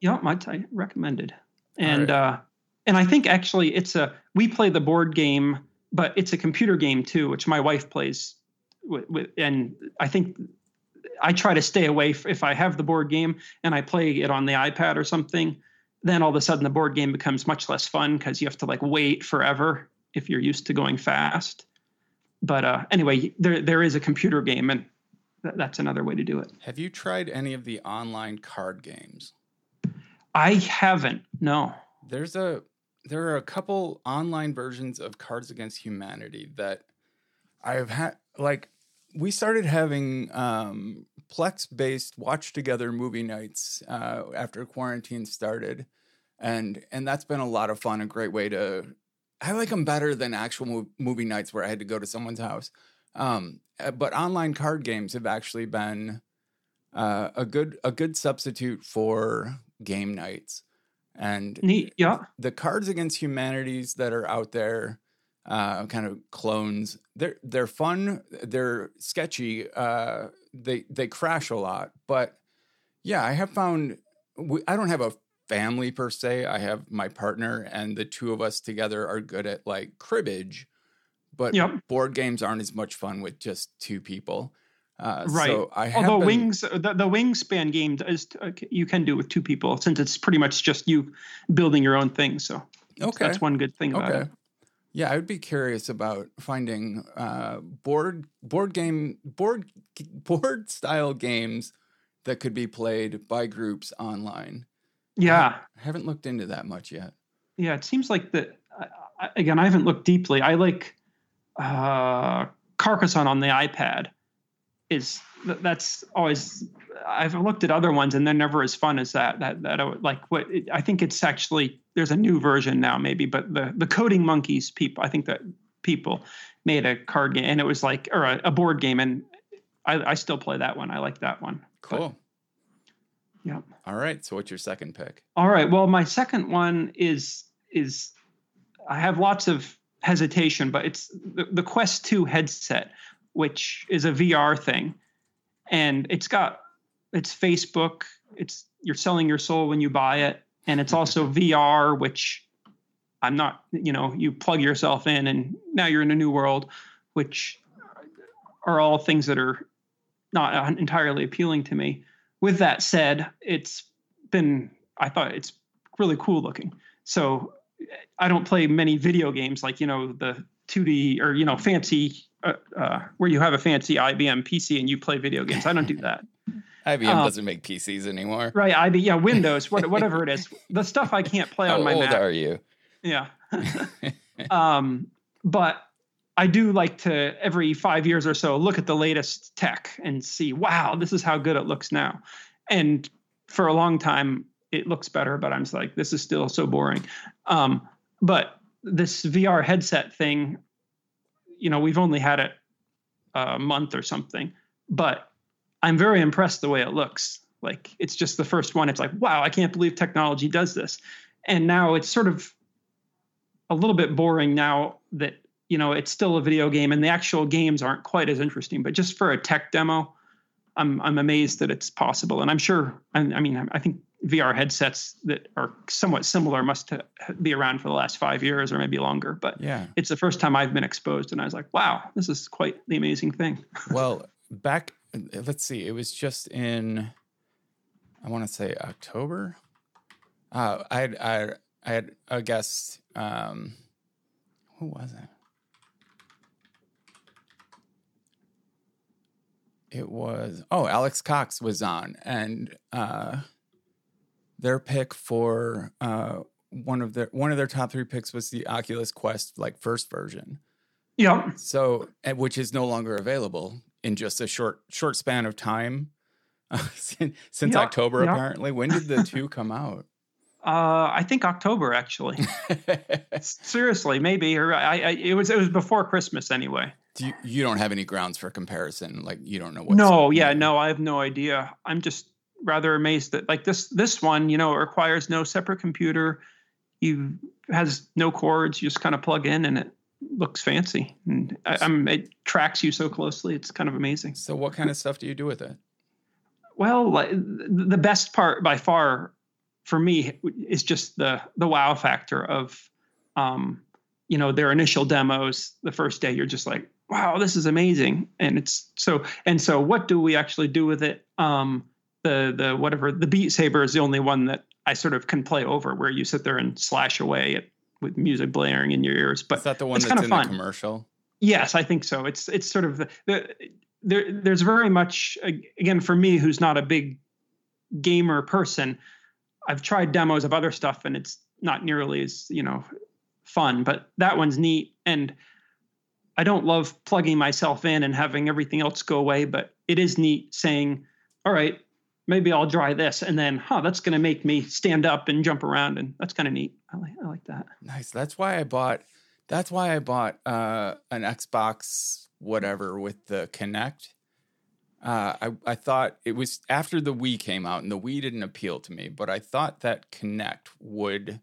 yeah my I recommended and right. uh and i think actually it's a we play the board game but it's a computer game too which my wife plays with, with and i think i try to stay away f- if i have the board game and i play it on the ipad or something then all of a sudden the board game becomes much less fun because you have to like wait forever if you're used to going fast. But uh anyway there there is a computer game and th- that's another way to do it. Have you tried any of the online card games? i haven't no. There's a there are a couple online versions of Cards Against Humanity that I've had like we started having um plex based watch together movie nights uh after quarantine started. And and that's been a lot of fun a great way to I like them better than actual movie nights where I had to go to someone's house. Um uh, but online card games have actually been uh, a good a good substitute for game nights. And neat yeah. the cards against humanities that are out there uh kind of clones they're they're fun they're sketchy uh they they crash a lot. But yeah i have found we, i don't have a family per se i have my partner and the two of us together are good at like cribbage but Yep. board games aren't as much fun with just two people uh Right. so i have Although been- wings, the, the wingspan game is uh, you can do with two people since it's pretty much just you building your own thing. So okay that's one good thing about Okay. it. Yeah, I would be curious about finding uh, board board game board board style games that could be played by groups online. Yeah, I haven't looked into that much yet. yeah. It seems like that. Again, I haven't looked deeply. I like uh, Carcassonne on the iPad. Is that's always I've looked at other ones and they're never as fun as that. That that I would- like what it, I think it's actually there's a new version now maybe, but the the Coding Monkeys people I think that people made a card game and it was like or a, a board game and I, I still play that one. I like that one. Cool. Yeah. All right. So what's your second pick? All right. Well, my second one is is I have lots of hesitation, but it's the, the Quest 2 headset, which is a VR thing. And it's got it's Facebook, it's you're selling your soul when you buy it, and it's also [LAUGHS] VR, which I'm not, you know, you plug yourself in and now you're in a new world, which are all things that are not entirely appealing to me. With that said, it's been I thought it's really cool looking. So I don't play many video games like you know the 2D or you know fancy uh, uh, where you have a fancy IBM PC and you play video games. I don't do that. [LAUGHS] IBM Um, doesn't make PCs anymore. Right? IBM, yeah, [LAUGHS] Windows, what, whatever it is. The stuff I can't play How on my old Mac. are you? Yeah. [LAUGHS] um, but I do like to every five years or so look at the latest tech and see, wow, this is how good it looks now. And for a long time, it looks better, but I'm just like, this is still so boring. Um, but this VR headset thing, you know, we've only had it a month or something, but I'm very impressed the way it looks. Like it's just the first one. It's like, wow, I can't believe technology does this. And now it's sort of a little bit boring now that you know it's still a video game and the actual games aren't quite as interesting but just for a tech demo i'm i'm amazed that it's possible and i'm sure i, I mean i think VR headsets that are somewhat similar must be around for the last five years or maybe longer. But Yeah. it's the first time I've been exposed, and I was like, wow, this is quite the amazing thing. [LAUGHS] Well, back, let's see, it was just in, I want to say October. Uh, I had, I, I had a guest. Um, who was it? It was oh Alex Cox was on, and uh, their pick for uh, one of their one of their top three picks was the Oculus Quest like first version. Yeah. So, which is no longer available in just a short short span of time [LAUGHS] since, since Yeah, October. yeah. Apparently, when did the [LAUGHS] two come out? Uh, I think October actually. [LAUGHS] Seriously, maybe, or I, I, it was it was before Christmas anyway. Do you, you don't have any grounds for comparison? Like you don't know what? no, yeah, no, I have no idea. I'm just rather amazed that like this this one, you know, it requires no separate computer. You has no cords. You just kind of plug in, and it looks fancy. And I, I'm it tracks you so closely. It's kind of amazing. So, what kind of stuff do you do with it? Well, like, the best part by far for me is just the the wow factor of, um, you know, their initial demos. The first day, you're just like, wow, this is amazing, and it's so. And so, what do we actually do with it? Um, the the whatever the Beat Saber is the only one that I sort of can play over, where you sit there and slash away at with music blaring in your ears. But Is that the one that's in fun. the commercial? Yes, I think so. It's it's sort of the, the there. There's very much again for me, who's not a big gamer person. I've tried demos of other stuff, and it's not nearly as you know fun. But that one's neat, and I don't love plugging myself in and having everything else go away. But it is neat saying, "All right, maybe I'll try this," and then, "Huh, that's going to make me stand up and jump around," and that's kind of neat. I like I like that. Nice. That's why I bought. That's why I bought uh, an Xbox whatever with the Kinect. Uh, I I thought it was after the Wii came out, and the Wii didn't appeal to me, but I thought that Kinect would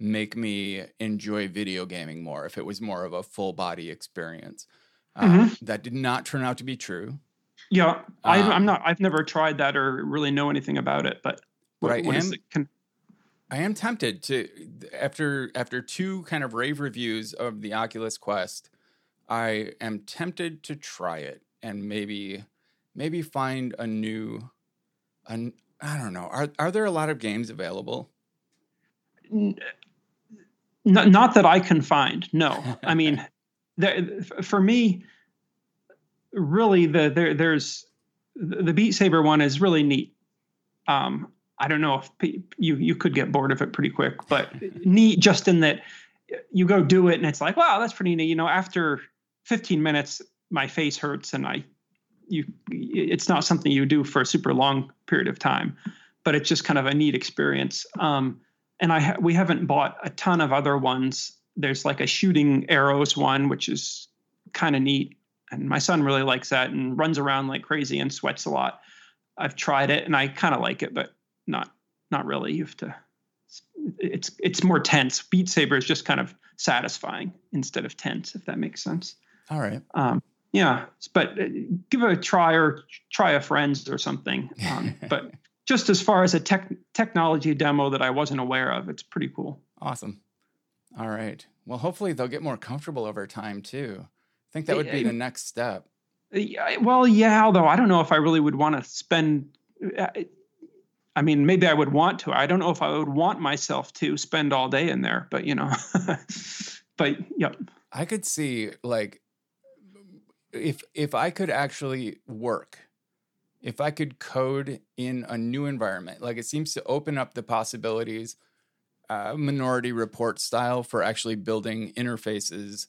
make me enjoy video gaming more if it was more of a full body experience. Uh, Mhm. That did not turn out to be true. Yeah, I, Um, I'm not. I've never tried that or really know anything about it. But But I what is am- it? Can, I am tempted to after after two kind of rave reviews of the Oculus Quest, I am tempted to try it and maybe maybe find a new an I don't know. Are are there a lot of games available? Not, not that I can find. No, I [LAUGHS] mean, there, for me, really, the there there's the Beat Saber one is really neat. Um, I don't know if you you could get bored of it pretty quick, but [LAUGHS] neat just in that you go do it and it's like, wow, that's pretty neat. You know, after 15 minutes, my face hurts and I you it's not something you do for a super long period of time, but it's just kind of a neat experience. Um, and I ha- we haven't bought a ton of other ones. There's like a shooting arrows one, which is kind of neat, and my son really likes that and runs around like crazy and sweats a lot. I've tried it and I kind of like it, but not not really. You have to. It's it's more tense. Beat Saber is just kind of satisfying instead of tense, if that makes sense. All right. Um, yeah, but uh, give it a try or try a friend's or something. Um, [LAUGHS] but just as far as a tech technology demo that I wasn't aware of, it's pretty cool. Awesome. All right. Well, hopefully they'll get more comfortable over time too. I think that would be the next step. Yeah, Well, yeah, although I don't know if I really would want to spend. I mean, maybe I would want to. I don't know if I would want myself to spend all day in there, but you know. [LAUGHS] but yep. I could see like if if I could actually work, if I could code in a new environment, like it seems to open up the possibilities, uh, Minority Report style for actually building interfaces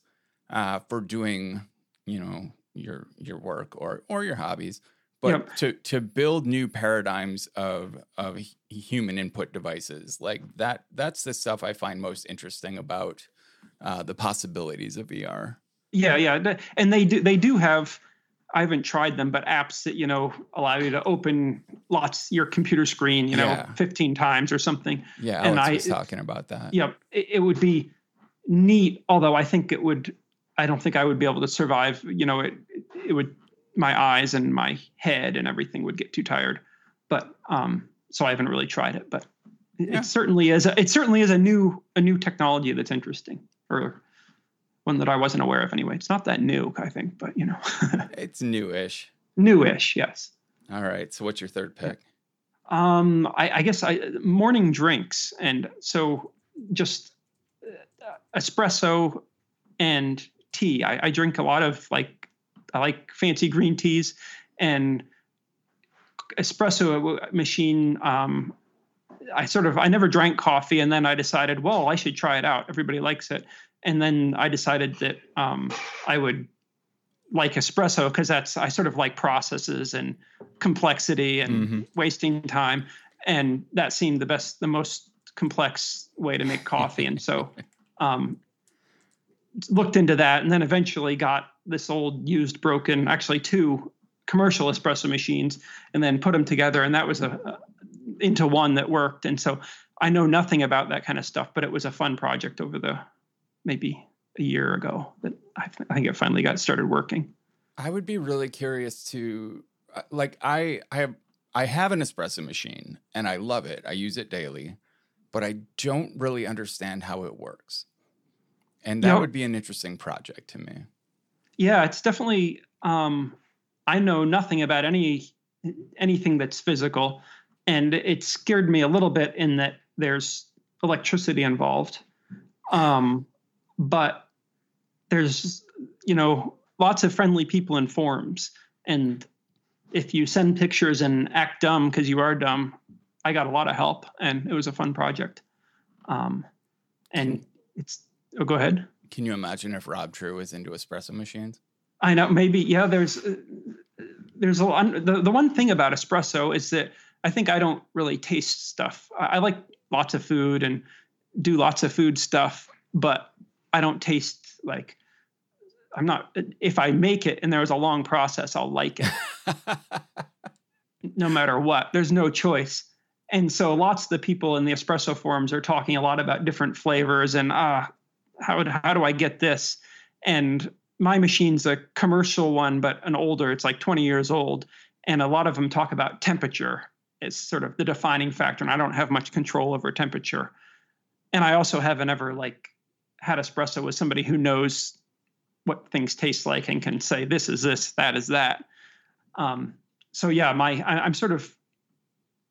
uh, for doing, you know, your your work or or your hobbies, but Yep. to to build new paradigms of of human input devices like that. That's the stuff I find most interesting about uh, the possibilities of VR. Yeah, yeah, and they do they do have. I haven't tried them, but apps that you know allow you to open lots your computer screen, you know, Yeah. 15 times or something. Yeah, And Alex I- was talking about that. Yeah, it, it would be neat. Although I think it would, I don't think I would be able to survive. You know, it it would my eyes and my head and everything would get too tired. But um, so I haven't really tried it, but it, yeah. it certainly is. A, it certainly is a new a new technology that's interesting, or one that I wasn't aware of anyway. It's not that new, I think, but you know, [LAUGHS] it's newish. Newish, yes. All right. So, what's your third pick? Um, I, I guess I morning drinks, and so just uh, espresso and tea. I, I drink a lot of like I like fancy green teas and espresso machine. Um, I sort of I never drank coffee, and then I decided, well, I should try it out. Everybody likes it, and then I decided that um, I would like espresso because that's I sort of like processes and complexity and mm-hmm. wasting time, and that seemed the best, the most complex way to make coffee, and so [LAUGHS] um, looked into that, and then eventually got this old used broken, actually two commercial espresso machines, and then put them together, and that was a, a into one that worked, and so I know nothing about that kind of stuff, but it was a fun project over the maybe a year ago that I, th- I think it finally got started working. I would be really curious to uh, like I I have I have an espresso machine and I love it. I use it daily, but I don't really understand how it works. And that would be an interesting project to me. Yeah, it's definitely um I know nothing about any anything that's physical and it scared me a little bit in that there's electricity involved. Um but there's you know lots of friendly people in forums. And if you send pictures and act dumb because you are dumb i got a lot of help and it was a fun project. Um, and it's oh go ahead. Can you imagine if Rob Trew was into espresso machines? I know maybe yeah there's uh, there's a lot the, the one thing about espresso is that i think i don't really taste stuff. I, I like lots of food and do lots of food stuff but I don't taste like I'm not if I make it and there's a long process, I'll like it. [LAUGHS] no matter what. There's no choice. And so lots of the people in the espresso forums are talking a lot about different flavors and ah how how do I get this? And my machine's a commercial one, but an older, it's like 20 years old. And a lot of them talk about temperature as sort of the defining factor. And I don't have much control over temperature. And I also haven't ever like had espresso with somebody who knows what things taste like and can say this is this, that is that. Um, so yeah, my I, am sort of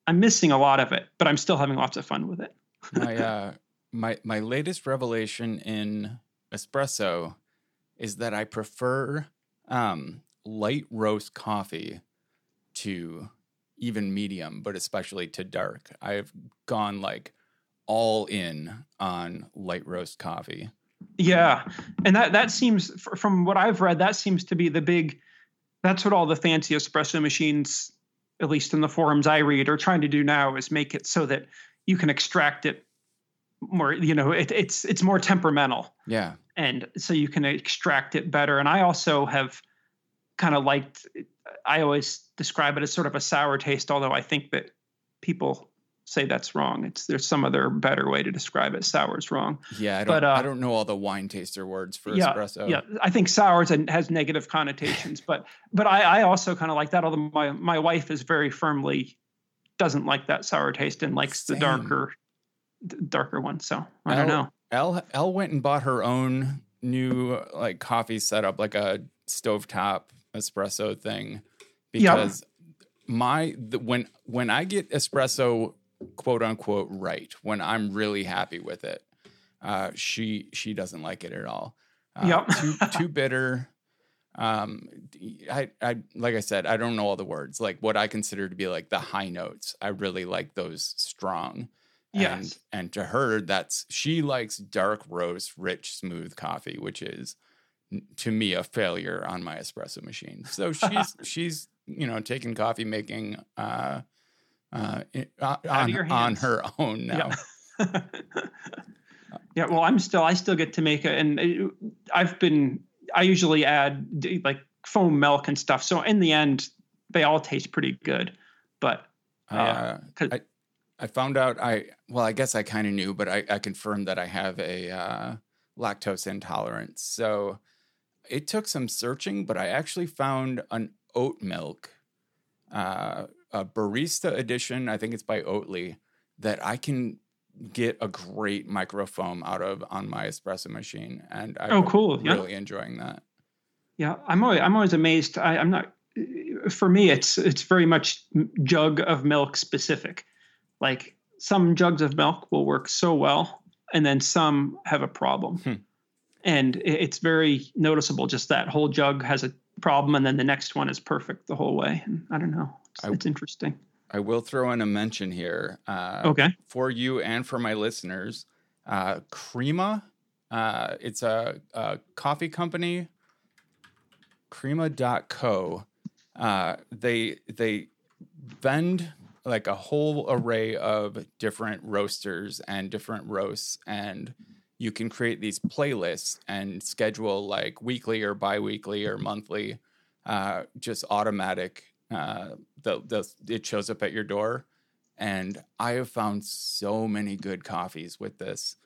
I'm missing a lot of it, but I'm still having lots of fun with it. my [LAUGHS] uh, my my latest revelation in espresso is that I prefer um, light roast coffee to even medium, but especially to dark. I've gone like all in on light roast coffee. Yeah, and that that seems from what I've read, that seems to be the big. That's what all the fancy espresso machines, at least in the forums I read, are trying to do now is make it so that you can extract it more. You know, it, it's it's more temperamental. Yeah, and so you can extract it better. And I also have kind of liked. I always describe it as sort of a sour taste, although I think that people say that's wrong. It's there's some other better way to describe it. Sour's wrong. Yeah, I don't. But, uh, I don't know all the wine taster words for yeah, espresso. Yeah, I think sours has negative connotations, but but I, I also kind of like that. Although my my wife is very firmly doesn't like that sour taste and likes Same. the darker darker one. So I don't know. Elle Elle went and bought her own new like coffee setup, like a stovetop espresso thing, because. Yep. My the, when when I get espresso quote unquote right when I'm really happy with it. Uh, she she doesn't like it at all. Uh, yep. too too bitter. Um, I I like I said, I don't know all the words. Like what I consider to be like the high notes. I really like those strong. Yes. And and to her, that's she likes dark roast, rich, smooth coffee, which is to me a failure on my espresso machine. So she's [LAUGHS] she's you know taking coffee making uh uh, on, on, her own now. Yeah. [LAUGHS] yeah. well, I'm still I still get to make it, and I've been I usually add like foam milk and stuff. So in the end, they all taste pretty good. But uh, uh, I I found out I well I guess I kind of knew, but I, I confirmed that I have a uh, lactose intolerance. So it took some searching, but I actually found an oat milk uh, a barista edition. I think it's by Oatly that I can get a great microfoam out of on my espresso machine, and I'm Oh, cool. Yeah. really enjoying that. Yeah, I'm always I'm always amazed. I, I'm not. For me, it's it's very much jug of milk specific. Like some jugs of milk will work so well, and then some have a problem, Hmm. and it's very noticeable. Just that whole jug has a problem, and then the next one is perfect the whole way. And I don't know. It's, I- interesting. I will throw in a mention here uh, Okay. for you and for my listeners. Uh, Crema, uh, it's a, a coffee company, crema.co. Uh, they they vend like a whole array of different roasters and different roasts and you can create these playlists and schedule like weekly or bi-weekly or monthly uh, just automatic uh, the, the it shows up at your door and i have found so many good coffees with this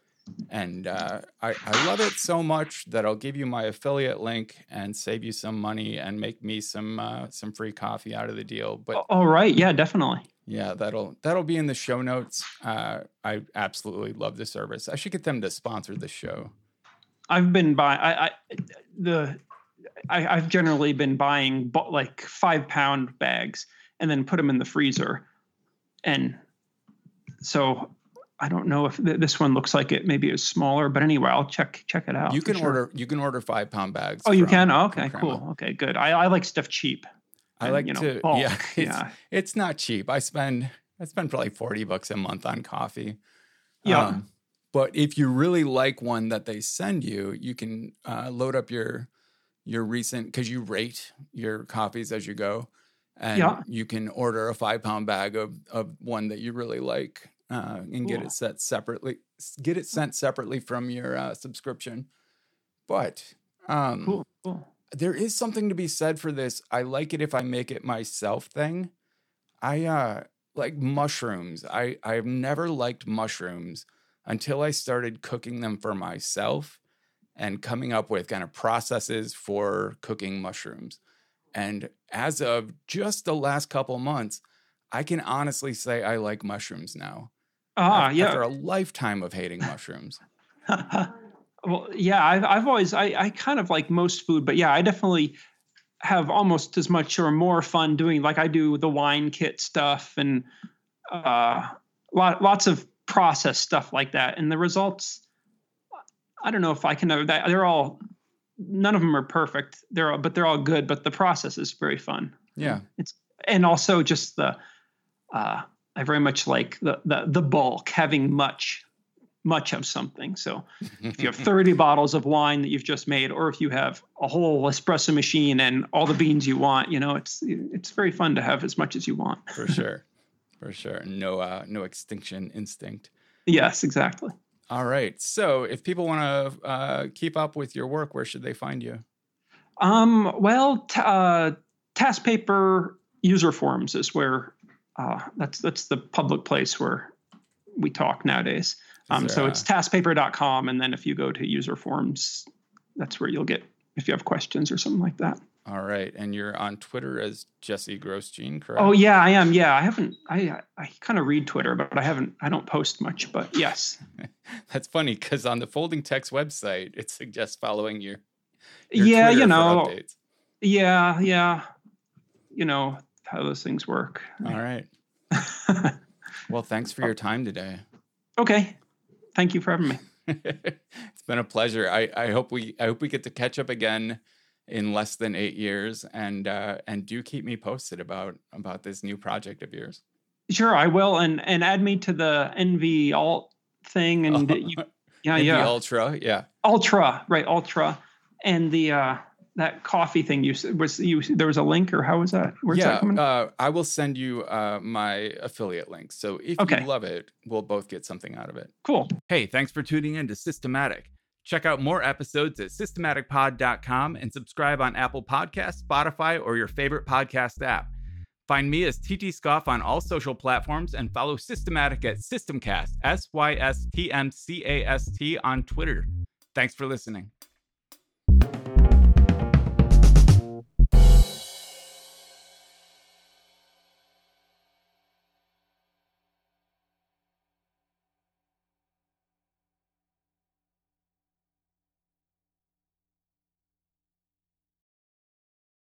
and uh, I, I love it so much that i'll give you my affiliate link and save you some money and make me some uh, some free coffee out of the deal but All right. Yeah, definitely. yeah, that'll that'll be in the show notes. Uh, I absolutely love the service. I should get them to sponsor the show. I've been by I, I the I, I've generally been buying bu- like five pound bags and then put them in the freezer, and so I don't know if th- this one looks like it maybe is smaller, but anyway, I'll check check it out. you can sure. order you can order five pound bags. Oh, you from- can. Oh, okay, cool. Okay, good. I, I like stuff cheap. I and, like you know, to bulk, yeah, [LAUGHS] it's, yeah. it's not cheap. I spend I spend probably forty bucks a month on coffee. Yeah. Um, but if you really like one that they send you, you can uh, load up your your recent because you rate your coffees as you go, and Yeah. you can order a five pound bag of of one that you really like uh, and get it set separately. Get it sent separately from your uh, subscription. But um, Cool, cool. there is something to be said for this. I like it if I make it myself thing. I uh like mushrooms. I I've never liked mushrooms until I started cooking them for myself and coming up with kind of processes for cooking mushrooms. And as of just the last couple months, I can honestly say I like mushrooms now. Ah, Af- yeah. After a lifetime of hating [LAUGHS] mushrooms. well, yeah, I've, I've always, I, I kind of like most food, but yeah, I definitely have almost as much or more fun doing, like I do the wine kit stuff and uh, lot, lots of process stuff like that. And the results, I don't know if I can, know that they're all, none of them are perfect. They're all, but they're all good, but the process is very fun. Yeah. It's, and also just the, uh, I very much like the, the, the bulk having much, much of something. So if you have [LAUGHS] 30 bottles of wine that you've just made, or if you have a whole espresso machine and all the beans you want, you know, it's, it's very fun to have as much as you want. for sure. For sure. No uh no extinction instinct. Yes, exactly. All right. So, if people want to uh, keep up with your work, where should they find you? Um, well, t- uh, TaskPaper user forums is where uh, that's that's the public place where we talk nowadays. Um, there so it's taskpaper.com, and then if you go to user forums, that's where you'll get if you have questions or something like that. All right, and you're on Twitter as Jesse Grosjean, oh, correct? Oh yeah, I am. Yeah, I haven't. I I kind of read Twitter, but I haven't. I don't post much. But yes, [LAUGHS] That's funny because on the FoldingText website, it suggests following your, your yeah, Twitter you know, yeah, yeah, you know how those things work. All right. [LAUGHS] Well, thanks for your time today. okay, thank you for having me. [LAUGHS] it's been a pleasure. I, I hope we I hope we get to catch up again in less than eight years, and uh, and do keep me posted about about this new project of yours. Sure, I will, and and add me to the nvALT thing, and you, [LAUGHS] yeah, And the yeah, Ultra, yeah. ultra, right, ultra, and the uh that coffee thing you said was you there was a link or how was that? Where's that yeah, coming? uh, I will send you uh, my affiliate link. So if Okay. you love it, we'll both get something out of it. cool. Hey, thanks for tuning in to Systematic. Check out more episodes at systematicpod.com and subscribe on Apple Podcasts, Spotify, or your favorite podcast app. Find me as ttscoff on all social platforms and follow Systematic at Systmcast, S Y S T M C A S T on Twitter. Thanks for listening.